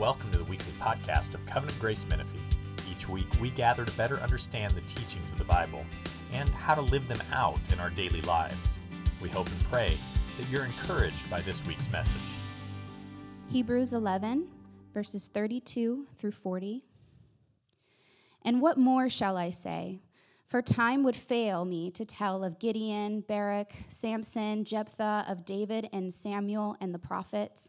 Welcome to the weekly podcast of Covenant Grace Menifee. Each week, we gather to better understand the teachings of the Bible and how to live them out in our daily lives. We hope and pray that you're encouraged by this week's message. Hebrews 11, verses 32 through 40. And what more shall I say? For time would fail me to tell of Gideon, Barak, Samson, Jephthah, of David and Samuel and the prophets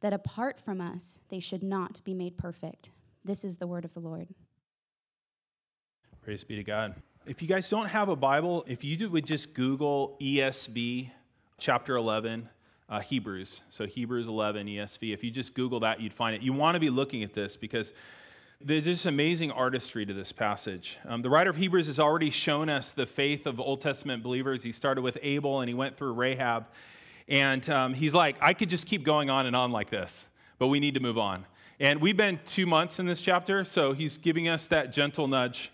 that apart from us, they should not be made perfect. This is the word of the Lord. Praise be to God. If you guys don't have a Bible, if you would just Google ESV chapter 11, uh, Hebrews. So Hebrews 11, ESV. If you just Google that, you'd find it. You want to be looking at this because there's just amazing artistry to this passage. Um, the writer of Hebrews has already shown us the faith of Old Testament believers. He started with Abel and he went through Rahab. And um, he's like, I could just keep going on and on like this, but we need to move on. And we've been two months in this chapter, so he's giving us that gentle nudge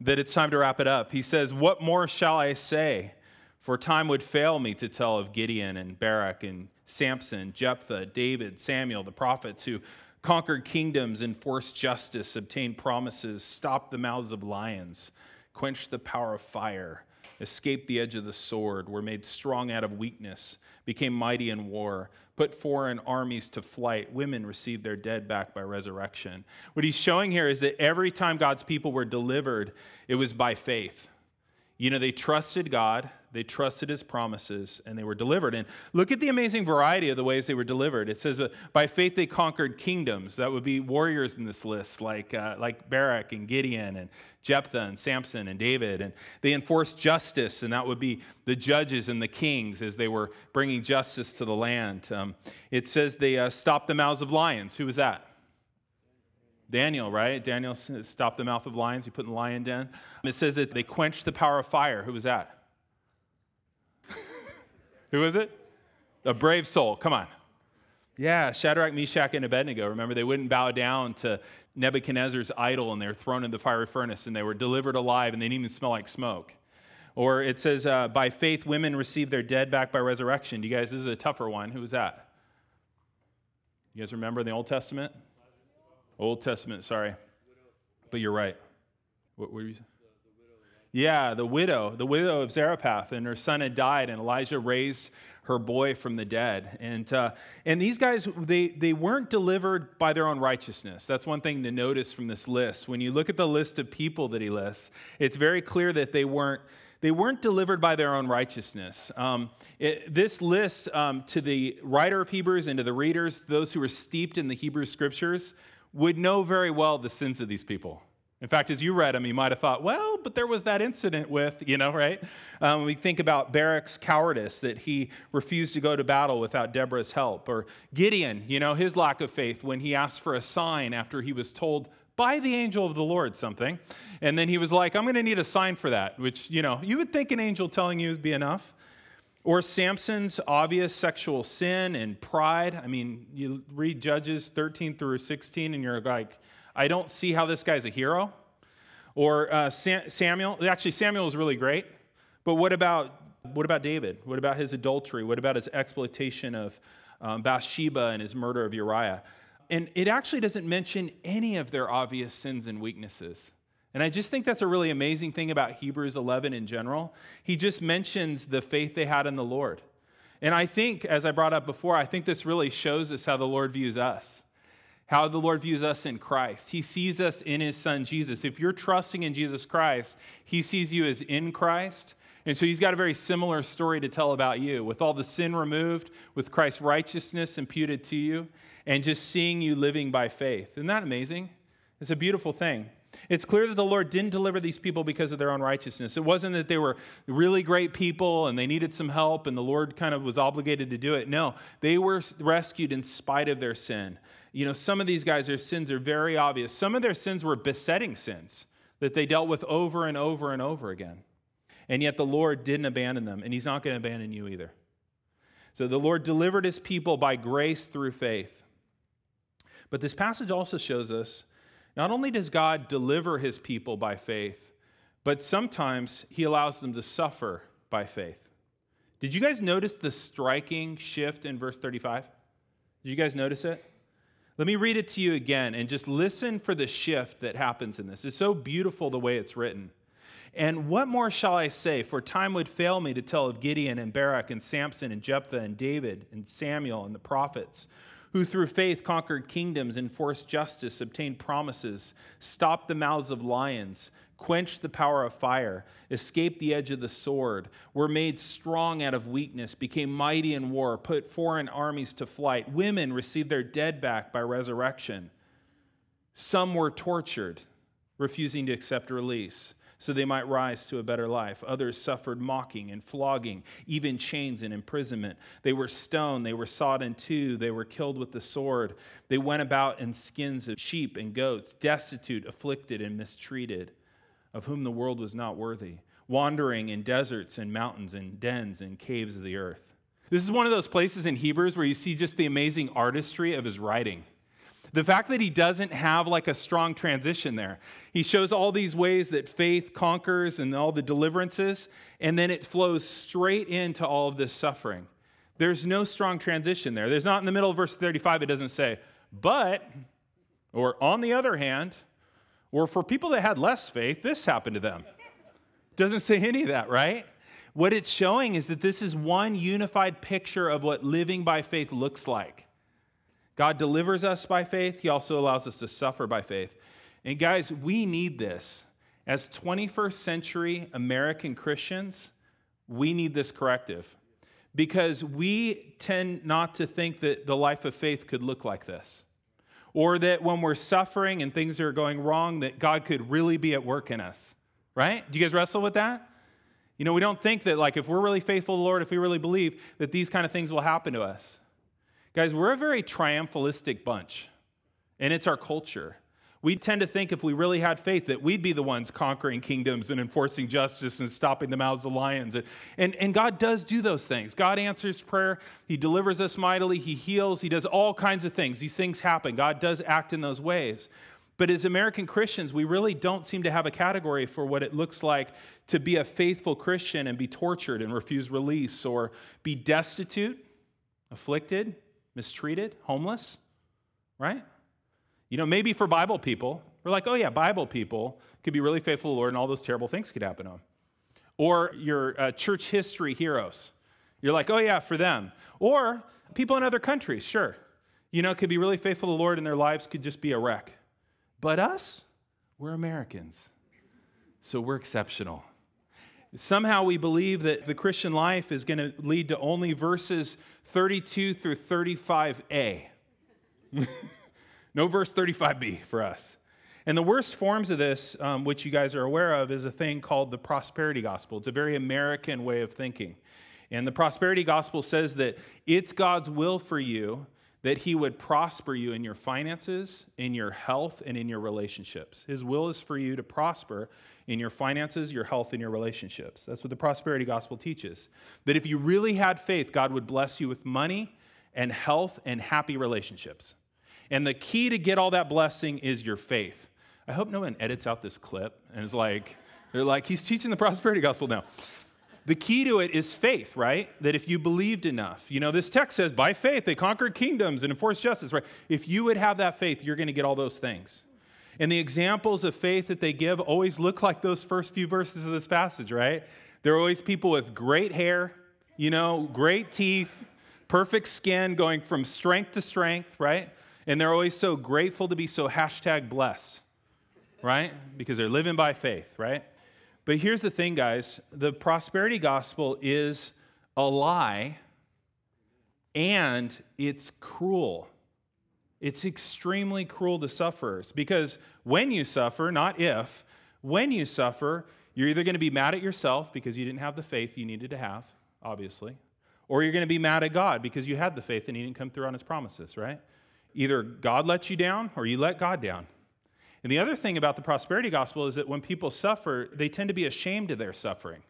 that it's time to wrap it up. He says, What more shall I say? For time would fail me to tell of Gideon and Barak and Samson, Jephthah, David, Samuel, the prophets who conquered kingdoms, enforced justice, obtained promises, stopped the mouths of lions, quenched the power of fire escaped the edge of the sword, were made strong out of weakness, became mighty in war, put foreign armies to flight. Women received their dead back by resurrection. What he's showing here is that every time God's people were delivered, it was by faith. You know, they trusted God, they trusted his promises, and they were delivered. And look at the amazing variety of the ways they were delivered. It says, uh, by faith they conquered kingdoms. That would be warriors in this list, like, uh, like Barak and Gideon and Jephthah and Samson and David. And they enforced justice, and that would be the judges and the kings as they were bringing justice to the land. Um, it says they uh, stopped the mouths of lions. Who was that? Daniel, right? Daniel stopped the mouth of lions. He put in the lion den. It says that they quenched the power of fire. Who was that? Who was it? A brave soul. Come on. Yeah, Shadrach, Meshach, and Abednego. Remember, they wouldn't bow down to Nebuchadnezzar's idol and they were thrown in the fiery furnace and they were delivered alive and they didn't even smell like smoke. Or it says, uh, by faith, women received their dead back by resurrection. Do you guys, this is a tougher one. Who was that? You guys remember in the Old Testament? Old Testament, sorry. But you're right. What were you saying? Yeah, the widow, the widow of Zarephath, and her son had died, and Elijah raised her boy from the dead. And, uh, and these guys, they, they weren't delivered by their own righteousness. That's one thing to notice from this list. When you look at the list of people that he lists, it's very clear that they weren't, they weren't delivered by their own righteousness. Um, it, this list um, to the writer of Hebrews and to the readers, those who were steeped in the Hebrew scriptures, would know very well the sins of these people. In fact, as you read them, you might have thought, well, but there was that incident with, you know, right? Um, we think about Barak's cowardice, that he refused to go to battle without Deborah's help. Or Gideon, you know, his lack of faith when he asked for a sign after he was told by the angel of the Lord something. And then he was like, I'm going to need a sign for that, which, you know, you would think an angel telling you would be enough. Or Samson's obvious sexual sin and pride. I mean, you read Judges 13 through 16, and you're like, I don't see how this guy's a hero. Or uh, Samuel, actually, Samuel is really great, but what about, what about David? What about his adultery? What about his exploitation of um, Bathsheba and his murder of Uriah? And it actually doesn't mention any of their obvious sins and weaknesses. And I just think that's a really amazing thing about Hebrews 11 in general. He just mentions the faith they had in the Lord. And I think, as I brought up before, I think this really shows us how the Lord views us. how the Lord views us in Christ. He sees us in his son Jesus. If you're trusting in Jesus Christ, he sees you as in Christ. And so he's got a very similar story to tell about you with all the sin removed, with Christ's righteousness imputed to you, and just seeing you living by faith. Isn't that amazing? It's a beautiful thing. It's clear that the Lord didn't deliver these people because of their own righteousness. It wasn't that they were really great people and they needed some help and the Lord kind of was obligated to do it. No, they were rescued in spite of their sin you know, some of these guys, their sins are very obvious. Some of their sins were besetting sins that they dealt with over and over and over again. And yet the Lord didn't abandon them, and He's not going to abandon you either. So the Lord delivered His people by grace through faith. But this passage also shows us not only does God deliver His people by faith, but sometimes He allows them to suffer by faith. Did you guys notice the striking shift in verse 35? Did you guys notice it? Let me read it to you again and just listen for the shift that happens in this. It's so beautiful the way it's written. And what more shall I say? For time would fail me to tell of Gideon and Barak and Samson and Jephthah and David and Samuel and the prophets, who through faith conquered kingdoms, enforced justice, obtained promises, stopped the mouths of lions, quenched the power of fire, escaped the edge of the sword, were made strong out of weakness, became mighty in war, put foreign armies to flight. Women received their dead back by resurrection. Some were tortured, refusing to accept release so they might rise to a better life. Others suffered mocking and flogging, even chains and imprisonment. They were stoned, they were sawed in two, they were killed with the sword. They went about in skins of sheep and goats, destitute, afflicted, and mistreated of whom the world was not worthy, wandering in deserts and mountains and dens and caves of the earth. This is one of those places in Hebrews where you see just the amazing artistry of his writing. The fact that he doesn't have like a strong transition there. He shows all these ways that faith conquers and all the deliverances, and then it flows straight into all of this suffering. There's no strong transition there. There's not in the middle of verse 35, it doesn't say, but, or on the other hand, or for people that had less faith, this happened to them. Doesn't say any of that, right? What it's showing is that this is one unified picture of what living by faith looks like. God delivers us by faith, He also allows us to suffer by faith. And guys, we need this. As 21st century American Christians, we need this corrective because we tend not to think that the life of faith could look like this or that when we're suffering and things are going wrong, that God could really be at work in us, right? Do you guys wrestle with that? You know, we don't think that, like, if we're really faithful to the Lord, if we really believe, that these kind of things will happen to us. Guys, we're a very triumphalistic bunch, and it's our culture. We tend to think if we really had faith that we'd be the ones conquering kingdoms and enforcing justice and stopping the mouths of lions. And, and, and, God does do those things. God answers prayer. He delivers us mightily. He heals. He does all kinds of things. These things happen. God does act in those ways. But as American Christians, we really don't seem to have a category for what it looks like to be a faithful Christian and be tortured and refuse release or be destitute, afflicted, mistreated, homeless, right? You know, maybe for Bible people, we're like, oh yeah, Bible people could be really faithful to the Lord and all those terrible things could happen to them. Or your uh, church history heroes. You're like, oh yeah, for them. Or people in other countries, sure. You know, could be really faithful to the Lord and their lives could just be a wreck. But us, we're Americans. So we're exceptional. Somehow we believe that the Christian life is going to lead to only verses 32 through 35a. No verse 35b for us. And the worst forms of this, um, which you guys are aware of, is a thing called the prosperity gospel. It's a very American way of thinking. And the prosperity gospel says that it's God's will for you that He would prosper you in your finances, in your health, and in your relationships. His will is for you to prosper in your finances, your health, and your relationships. That's what the prosperity gospel teaches. That if you really had faith, God would bless you with money and health and happy relationships. And the key to get all that blessing is your faith. I hope no one edits out this clip and is like, they're like, he's teaching the prosperity gospel now. The key to it is faith, right? That if you believed enough, you know, this text says, by faith they conquered kingdoms and enforced justice, right? If you would have that faith, you're going to get all those things. And the examples of faith that they give always look like those first few verses of this passage, right? They're always people with great hair, you know, great teeth, perfect skin, going from strength to strength, right? And they're always so grateful to be so hashtag blessed, right? Because they're living by faith, right? But here's the thing, guys the prosperity gospel is a lie and it's cruel. It's extremely cruel to sufferers because when you suffer, not if, when you suffer, you're either going to be mad at yourself because you didn't have the faith you needed to have, obviously, or you're going to be mad at God because you had the faith and He didn't come through on His promises, right? Either God lets you down or you let God down. And the other thing about the prosperity gospel is that when people suffer, they tend to be ashamed of their suffering,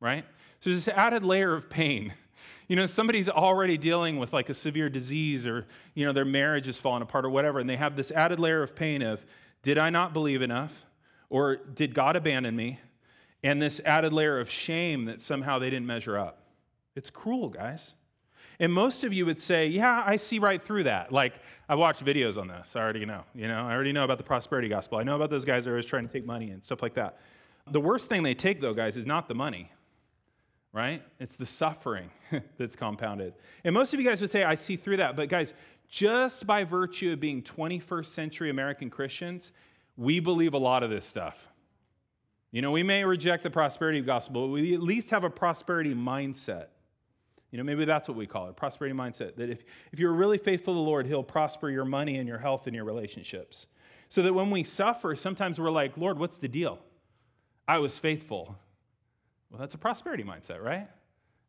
right? So there's this added layer of pain you know, somebody's already dealing with like a severe disease or, you know, their marriage is falling apart or whatever, and they have this added layer of pain of, did I not believe enough? Or did God abandon me? And this added layer of shame that somehow they didn't measure up. It's cruel, guys. And most of you would say, Yeah, I see right through that. Like, I watched videos on this. I already know. You know, I already know about the prosperity gospel. I know about those guys that are always trying to take money and stuff like that. The worst thing they take, though, guys, is not the money right? It's the suffering that's compounded. And most of you guys would say, I see through that. But guys, just by virtue of being 21st century American Christians, we believe a lot of this stuff. You know, we may reject the prosperity gospel, but we at least have a prosperity mindset. You know, maybe that's what we call it prosperity mindset. That if, if you're really faithful to the Lord, He'll prosper your money and your health and your relationships. So that when we suffer, sometimes we're like, Lord, what's the deal? I was faithful. Well, that's a prosperity mindset, right?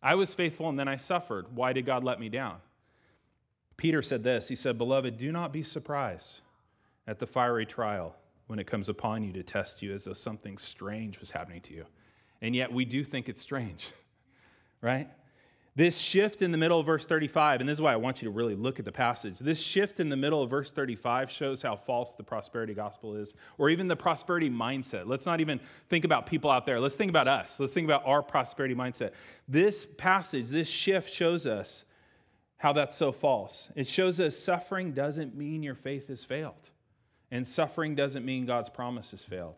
I was faithful and then I suffered. Why did God let me down? Peter said this He said, Beloved, do not be surprised at the fiery trial when it comes upon you to test you as though something strange was happening to you. And yet we do think it's strange, right? This shift in the middle of verse 35, and this is why I want you to really look at the passage. This shift in the middle of verse 35 shows how false the prosperity gospel is, or even the prosperity mindset. Let's not even think about people out there. Let's think about us. Let's think about our prosperity mindset. This passage, this shift shows us how that's so false. It shows us suffering doesn't mean your faith has failed, and suffering doesn't mean God's promise has failed.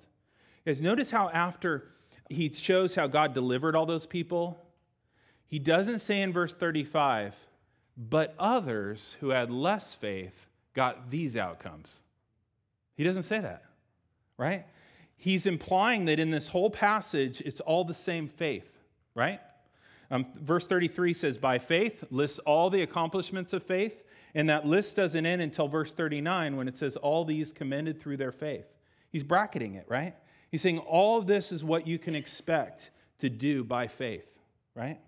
Guys, notice how after he shows how God delivered all those people he doesn't say in verse 35, but others who had less faith got these outcomes. He doesn't say that, right? He's implying that in this whole passage, it's all the same faith, right? Um, verse 33 says, by faith, lists all the accomplishments of faith. And that list doesn't end until verse 39 when it says, all these commended through their faith. He's bracketing it, right? He's saying all of this is what you can expect to do by faith, right?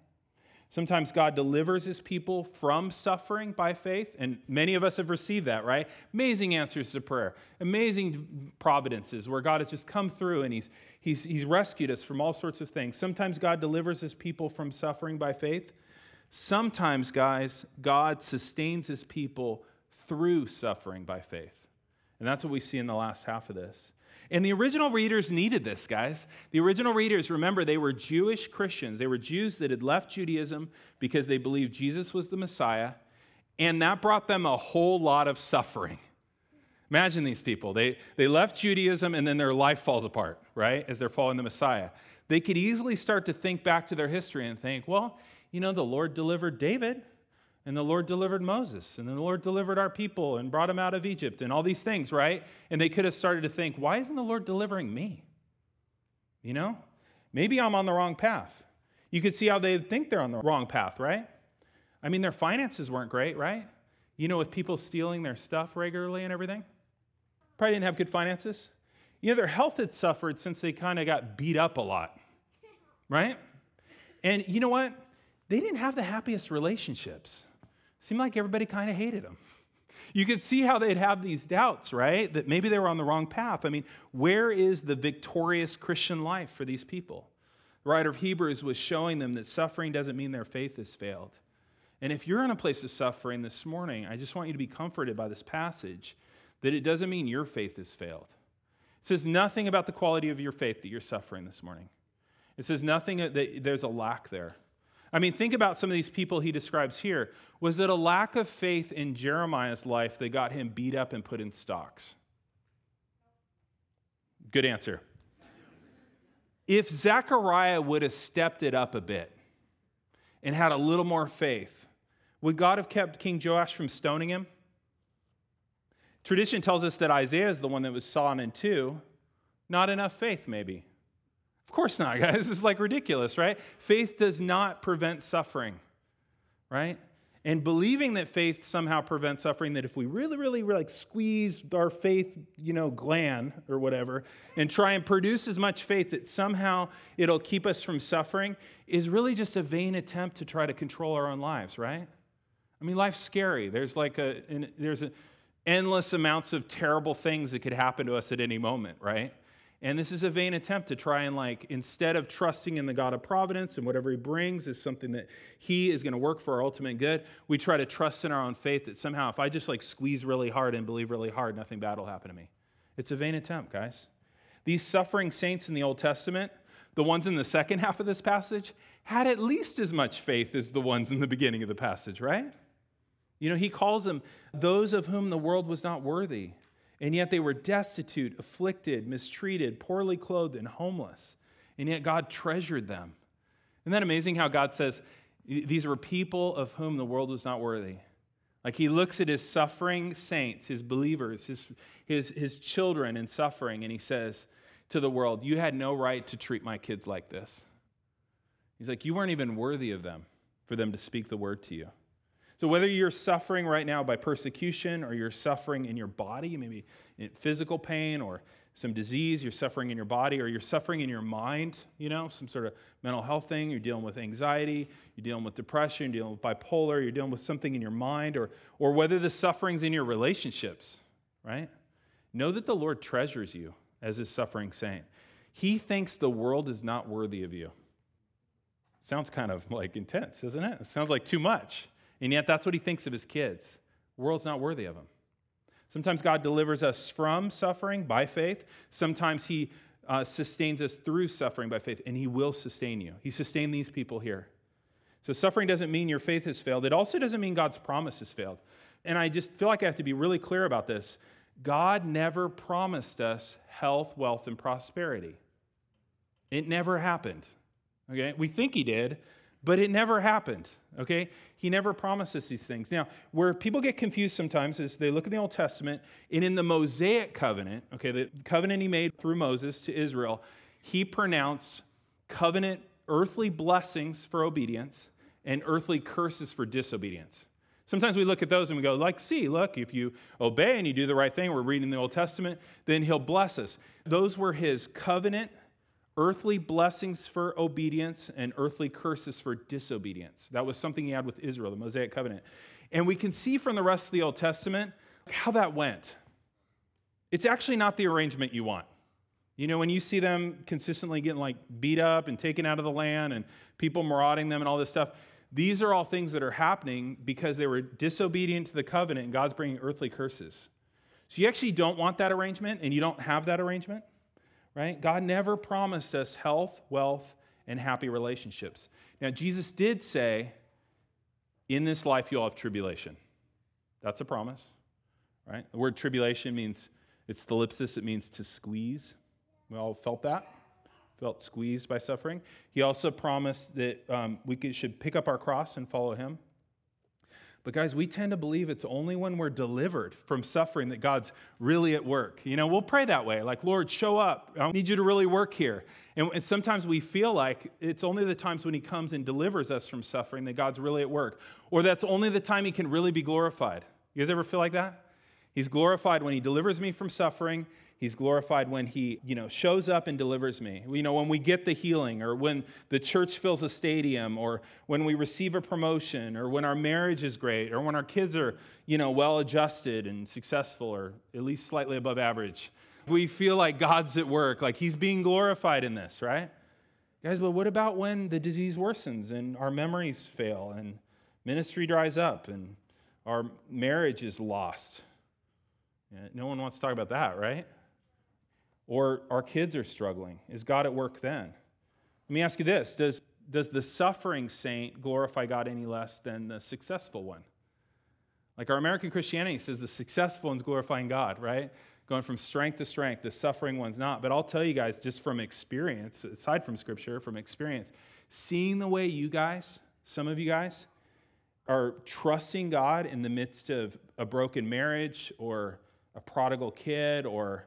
Sometimes God delivers his people from suffering by faith, and many of us have received that, right? Amazing answers to prayer, amazing providences where God has just come through and he's, he's, he's rescued us from all sorts of things. Sometimes God delivers his people from suffering by faith. Sometimes, guys, God sustains his people through suffering by faith. And that's what we see in the last half of this. And the original readers needed this, guys. The original readers, remember, they were Jewish Christians. They were Jews that had left Judaism because they believed Jesus was the Messiah, and that brought them a whole lot of suffering. Imagine these people. They, they left Judaism and then their life falls apart, right, as they're following the Messiah. They could easily start to think back to their history and think, well, you know, the Lord delivered David. And the Lord delivered Moses, and the Lord delivered our people and brought them out of Egypt, and all these things, right? And they could have started to think, why isn't the Lord delivering me? You know? Maybe I'm on the wrong path. You could see how they think they're on the wrong path, right? I mean, their finances weren't great, right? You know, with people stealing their stuff regularly and everything. Probably didn't have good finances. You know, their health had suffered since they kind of got beat up a lot, right? And you know what? They didn't have the happiest relationships. Seemed like everybody kind of hated them. You could see how they'd have these doubts, right? That maybe they were on the wrong path. I mean, where is the victorious Christian life for these people? The writer of Hebrews was showing them that suffering doesn't mean their faith has failed. And if you're in a place of suffering this morning, I just want you to be comforted by this passage that it doesn't mean your faith has failed. It says nothing about the quality of your faith that you're suffering this morning. It says nothing that there's a lack there. I mean, think about some of these people he describes here. Was it a lack of faith in Jeremiah's life that got him beat up and put in stocks? Good answer. If Zechariah would have stepped it up a bit and had a little more faith, would God have kept King Joash from stoning him? Tradition tells us that Isaiah is the one that was sawn in two. Not enough faith, maybe. Of course not, guys. This is like ridiculous, right? Faith does not prevent suffering, right? And believing that faith somehow prevents suffering, that if we really, really, really like squeeze our faith, you know, gland or whatever, and try and produce as much faith that somehow it'll keep us from suffering, is really just a vain attempt to try to control our own lives, right? I mean, life's scary. There's like a, there's a, endless amounts of terrible things that could happen to us at any moment, right? And this is a vain attempt to try and, like, instead of trusting in the God of providence and whatever He brings is something that He is going to work for our ultimate good, we try to trust in our own faith that somehow if I just, like, squeeze really hard and believe really hard, nothing bad will happen to me. It's a vain attempt, guys. These suffering saints in the Old Testament, the ones in the second half of this passage, had at least as much faith as the ones in the beginning of the passage, right? You know, he calls them those of whom the world was not worthy, and yet they were destitute, afflicted, mistreated, poorly clothed, and homeless. And yet God treasured them. Isn't that amazing how God says these were people of whom the world was not worthy? Like he looks at his suffering saints, his believers, his, his, his children in suffering, and he says to the world, You had no right to treat my kids like this. He's like, You weren't even worthy of them for them to speak the word to you. So, whether you're suffering right now by persecution or you're suffering in your body, maybe in physical pain or some disease, you're suffering in your body, or you're suffering in your mind, you know, some sort of mental health thing, you're dealing with anxiety, you're dealing with depression, you're dealing with bipolar, you're dealing with something in your mind, or, or whether the suffering's in your relationships, right? Know that the Lord treasures you as his suffering saint. He thinks the world is not worthy of you. Sounds kind of like intense, isn't it? It sounds like too much. And yet, that's what he thinks of his kids. The world's not worthy of him. Sometimes God delivers us from suffering by faith. Sometimes he uh, sustains us through suffering by faith, and he will sustain you. He sustained these people here. So, suffering doesn't mean your faith has failed. It also doesn't mean God's promise has failed. And I just feel like I have to be really clear about this. God never promised us health, wealth, and prosperity. It never happened. Okay? We think he did, but it never happened, okay? He never promises these things. Now, where people get confused sometimes is they look at the Old Testament, and in the Mosaic covenant, okay, the covenant he made through Moses to Israel, he pronounced covenant earthly blessings for obedience and earthly curses for disobedience. Sometimes we look at those and we go, like, see, look, if you obey and you do the right thing, we're reading the Old Testament, then he'll bless us. Those were his covenant earthly blessings for obedience and earthly curses for disobedience. That was something he had with Israel, the Mosaic covenant. And we can see from the rest of the Old Testament how that went. It's actually not the arrangement you want. You know, when you see them consistently getting like beat up and taken out of the land and people marauding them and all this stuff, these are all things that are happening because they were disobedient to the covenant and God's bringing earthly curses. So you actually don't want that arrangement and you don't have that arrangement right? God never promised us health, wealth, and happy relationships. Now, Jesus did say, in this life you'll have tribulation. That's a promise, right? The word tribulation means, it's thlipsis, it means to squeeze. We all felt that, felt squeezed by suffering. He also promised that um, we should pick up our cross and follow him. But guys, we tend to believe it's only when we're delivered from suffering that God's really at work. You know, we'll pray that way, like, Lord, show up. I need you to really work here. And, and sometimes we feel like it's only the times when He comes and delivers us from suffering that God's really at work, or that's only the time He can really be glorified. You guys ever feel like that? He's glorified when He delivers me from suffering He's glorified when he, you know, shows up and delivers me. You know, when we get the healing or when the church fills a stadium or when we receive a promotion or when our marriage is great or when our kids are, you know, well adjusted and successful or at least slightly above average. We feel like God's at work, like he's being glorified in this, right? Guys, but what about when the disease worsens and our memories fail and ministry dries up and our marriage is lost? no one wants to talk about that, right? Or our kids are struggling. Is God at work then? Let me ask you this Does, does the suffering saint glorify God any less than the successful one? Like our American Christianity says the successful one's glorifying God, right? Going from strength to strength, the suffering one's not. But I'll tell you guys, just from experience, aside from scripture, from experience, seeing the way you guys, some of you guys, are trusting God in the midst of a broken marriage or a prodigal kid or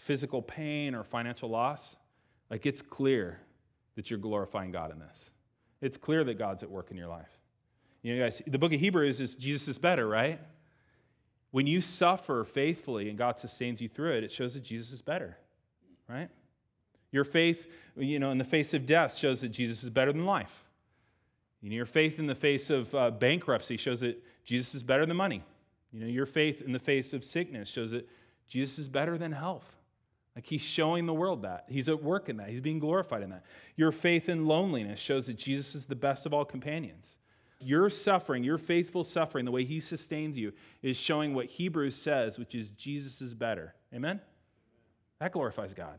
physical pain or financial loss, like it's clear that you're glorifying God in this. It's clear that God's at work in your life. You know, guys, the book of Hebrews is Jesus is better, right? When you suffer faithfully and God sustains you through it, it shows that Jesus is better, right? Your faith, you know, in the face of death shows that Jesus is better than life. You know, your faith in the face of uh, bankruptcy shows that Jesus is better than money. You know, your faith in the face of sickness shows that Jesus is better than health. Like he's showing the world that. He's at work in that. He's being glorified in that. Your faith in loneliness shows that Jesus is the best of all companions. Your suffering, your faithful suffering, the way he sustains you, is showing what Hebrews says, which is Jesus is better. Amen? That glorifies God,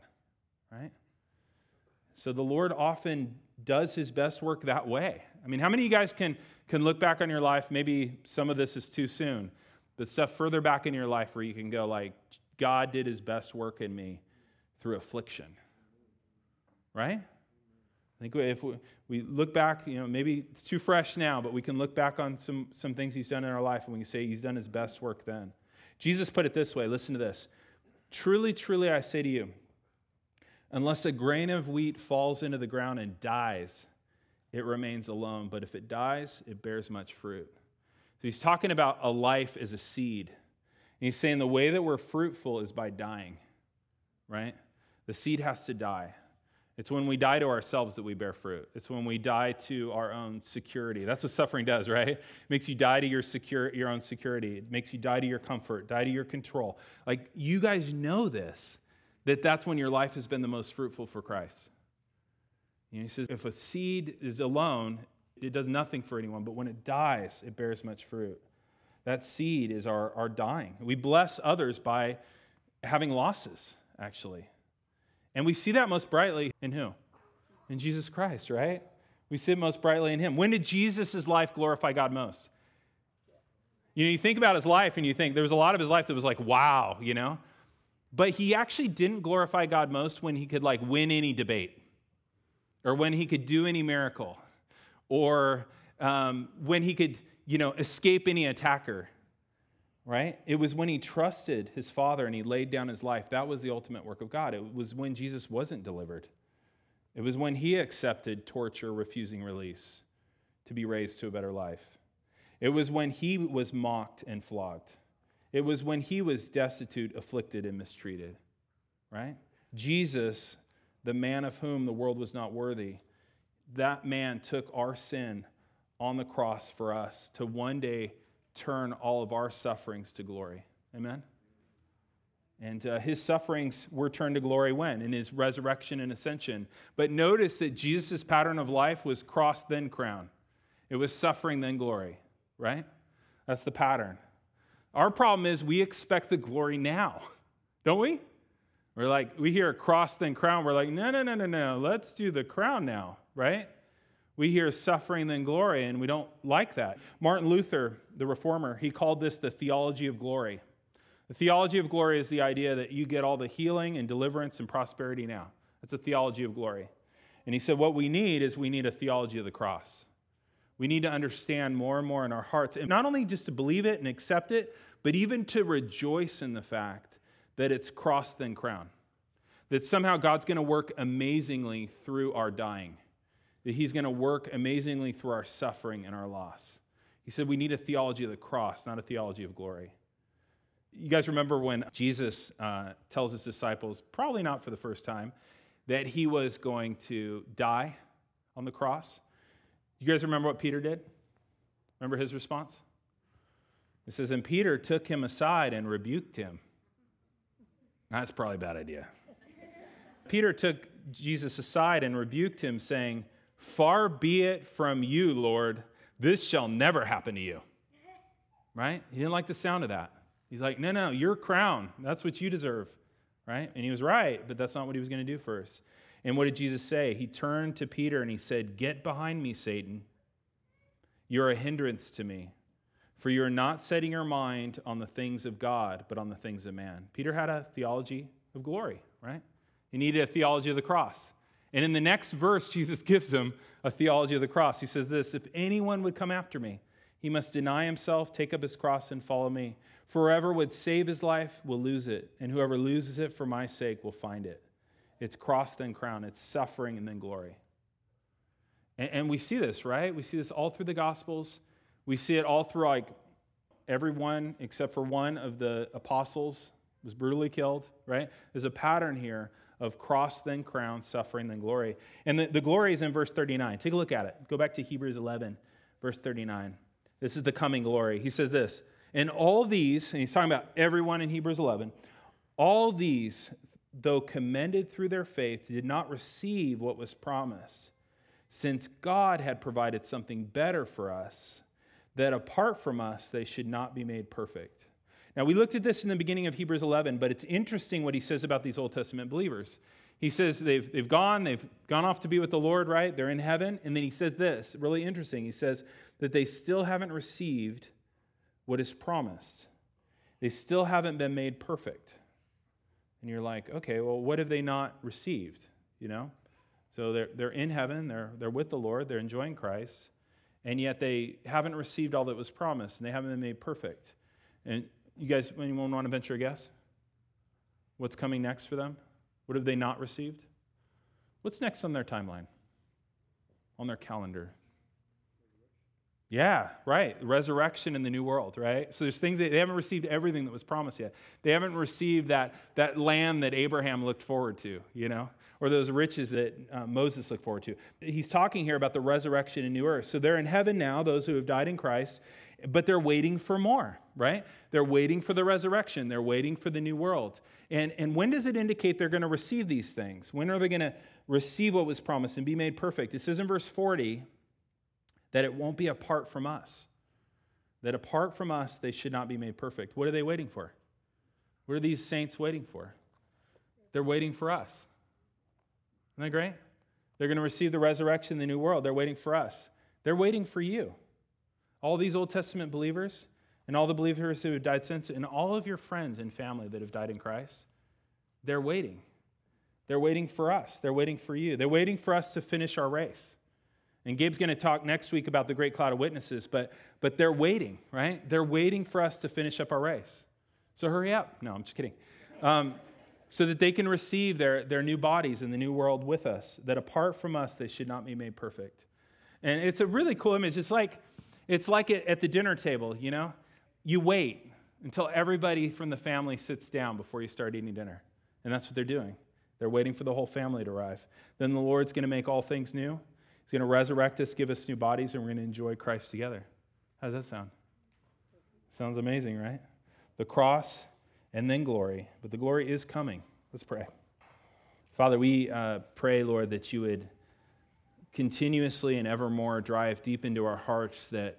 right? So the Lord often does his best work that way. I mean, how many of you guys can, can look back on your life? Maybe some of this is too soon, but stuff further back in your life where you can go, like, God did his best work in me through affliction, right? I think if we, look back, you know, maybe it's too fresh now, but we can look back on some, some things he's done in our life and we can say he's done his best work then. Jesus put it this way listen to this. Truly, truly, I say to you, unless a grain of wheat falls into the ground and dies, it remains alone. But if it dies, it bears much fruit. So he's talking about a life as a seed. He's saying the way that we're fruitful is by dying, right? The seed has to die. It's when we die to ourselves that we bear fruit. It's when we die to our own security. That's what suffering does, right? It makes you die to your, secure, your own security. It makes you die to your comfort, die to your control. Like, you guys know this, that that's when your life has been the most fruitful for Christ. You know, he says, if a seed is alone, it does nothing for anyone, but when it dies, it bears much fruit. That seed is our, our dying. We bless others by having losses, actually. And we see that most brightly in who? In Jesus Christ, right? We see it most brightly in him. When did Jesus' life glorify God most? You know, you think about his life and you think there was a lot of his life that was like, wow, you know? But he actually didn't glorify God most when he could like win any debate or when he could do any miracle or um, when he could, you know, escape any attacker right? It was when he trusted his Father and he laid down his life. That was the ultimate work of God. It was when Jesus wasn't delivered. It was when he accepted torture, refusing release to be raised to a better life. It was when he was mocked and flogged. It was when he was destitute, afflicted, and mistreated, right? Jesus, the man of whom the world was not worthy, that man took our sin on the cross for us to one day turn all of our sufferings to glory. Amen? And uh, his sufferings were turned to glory when? In his resurrection and ascension. But notice that Jesus' pattern of life was cross, then crown. It was suffering, then glory, right? That's the pattern. Our problem is we expect the glory now, don't we? We're like, we hear cross, then crown. We're like, no, no, no, no, no. Let's do the crown now, right? We hear suffering then glory, and we don't like that. Martin Luther, the reformer, he called this the theology of glory. The theology of glory is the idea that you get all the healing and deliverance and prosperity now. That's a theology of glory. And he said, what we need is we need a theology of the cross. We need to understand more and more in our hearts, and not only just to believe it and accept it, but even to rejoice in the fact that it's cross then crown. That somehow God's going to work amazingly through our dying that he's going to work amazingly through our suffering and our loss. He said we need a theology of the cross, not a theology of glory. You guys remember when Jesus uh, tells his disciples, probably not for the first time, that he was going to die on the cross? You guys remember what Peter did? Remember his response? It says, And Peter took him aside and rebuked him. That's probably a bad idea. Peter took Jesus aside and rebuked him, saying, Far be it from you, Lord, this shall never happen to you. Right? He didn't like the sound of that. He's like, no, no, your crown, that's what you deserve. Right? And he was right, but that's not what he was going to do first. And what did Jesus say? He turned to Peter and he said, Get behind me, Satan. You're a hindrance to me, for you're not setting your mind on the things of God, but on the things of man. Peter had a theology of glory, right? He needed a theology of the cross. And in the next verse, Jesus gives him a theology of the cross. He says this If anyone would come after me, he must deny himself, take up his cross, and follow me. Forever would save his life will lose it, and whoever loses it for my sake will find it. It's cross then crown, it's suffering and then glory. And, and, we see this, right? We see this all through the Gospels. We see it all through like everyone except for one of the apostles was brutally killed, right? There's a pattern here of cross then crown, suffering then glory. And the, the glory is in verse 39. Take a look at it. Go back to Hebrews 11, verse 39. This is the coming glory. He says this and all these, and he's talking about everyone in Hebrews 11, all these, though commended through their faith, did not receive what was promised, since God had provided something better for us, that apart from us, they should not be made perfect. Now, we looked at this in the beginning of Hebrews 11, but it's interesting what he says about these Old Testament believers. He says they've, they've gone, they've gone off to be with the Lord, right? They're in heaven. And then he says this, really interesting. He says that they still haven't received what is promised. They still haven't been made perfect. And you're like, okay, well, what have they not received? You know? So they're, they're in heaven, they're, they're with the Lord, they're enjoying Christ, and yet they haven't received all that was promised, and they haven't been made perfect. And you guys, anyone want to venture a guess? What's coming next for them? What have they not received? What's next on their timeline? On their calendar? Yeah, right. Resurrection in the new world, right? So there's things that they haven't received everything that was promised yet. They haven't received that, that land that Abraham looked forward to, you know, or those riches that uh, Moses looked forward to. He's talking here about the resurrection in new earth. So they're in heaven now, those who have died in Christ, but they're waiting for more, right? They're waiting for the resurrection. They're waiting for the new world. And, and when does it indicate they're going to receive these things? When are they going to receive what was promised and be made perfect? It says in verse 40, that it won't be apart from us. That apart from us, they should not be made perfect. What are they waiting for? What are these saints waiting for? They're waiting for us. Isn't that great? They're going to receive the resurrection the new world. They're waiting for us. They're waiting for you. All these Old Testament believers and all the believers who have died since, and all of your friends and family that have died in Christ, they're waiting. They're waiting for us. They're waiting for you. They're waiting for us to finish our race. And Gabe's going to talk next week about the great cloud of witnesses, but, but they're waiting, right? They're waiting for us to finish up our race. So hurry up. No, I'm just kidding. Um, so that they can receive their, their new bodies in the new world with us, that apart from us, they should not be made perfect. And it's a really cool image. It's like, it's like at the dinner table, you know? You wait until everybody from the family sits down before you start eating dinner. And that's what they're doing. They're waiting for the whole family to arrive. Then the Lord's going to make all things new He's going to resurrect us, give us new bodies, and we're going to enjoy Christ together. How does that sound? Sounds amazing, right? The cross and then glory. But the glory is coming. Let's pray. Father, we uh, pray, Lord, that you would continuously and evermore drive deep into our hearts that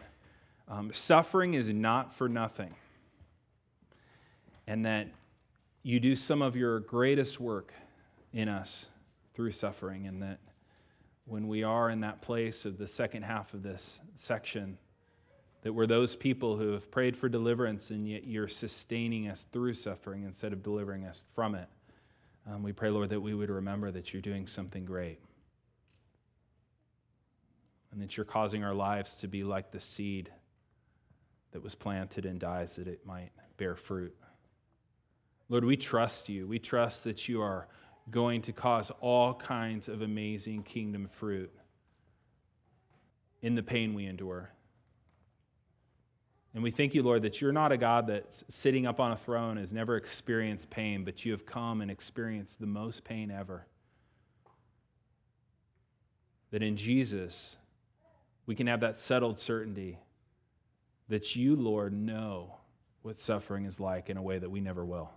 um, suffering is not for nothing. And that you do some of your greatest work in us through suffering, and that when we are in that place of the second half of this section, that we're those people who have prayed for deliverance and yet you're sustaining us through suffering instead of delivering us from it. Um, we pray, Lord, that we would remember that you're doing something great and that you're causing our lives to be like the seed that was planted and dies that it might bear fruit. Lord, we trust you. We trust that you are going to cause all kinds of amazing kingdom fruit in the pain we endure. And we thank you, Lord, that you're not a God that's sitting up on a throne, and has never experienced pain, but you have come and experienced the most pain ever. That in Jesus, we can have that settled certainty that you, Lord, know what suffering is like in a way that we never will.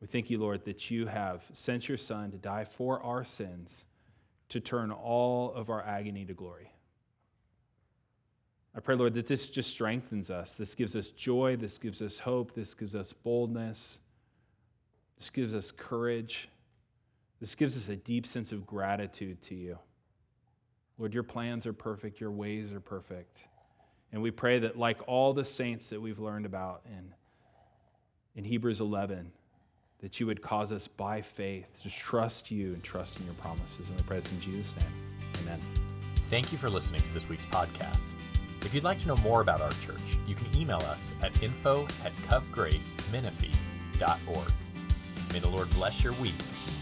We thank you, Lord, that you have sent your Son to die for our sins, to turn all of our agony to glory. I pray, Lord, that this just strengthens us. This gives us joy. This gives us hope. This gives us boldness. This gives us courage. This gives us a deep sense of gratitude to you. Lord, your plans are perfect, your ways are perfect. And we pray that, like all the saints that we've learned about in, in Hebrews 11, that you would cause us by faith to trust you and trust in your promises. And we pray this in Jesus' name. Amen. Thank you for listening to this week's podcast. If you'd like to know more about our church, you can email us at info at covgracemenifee.org. May the Lord bless your week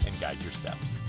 and guide your steps.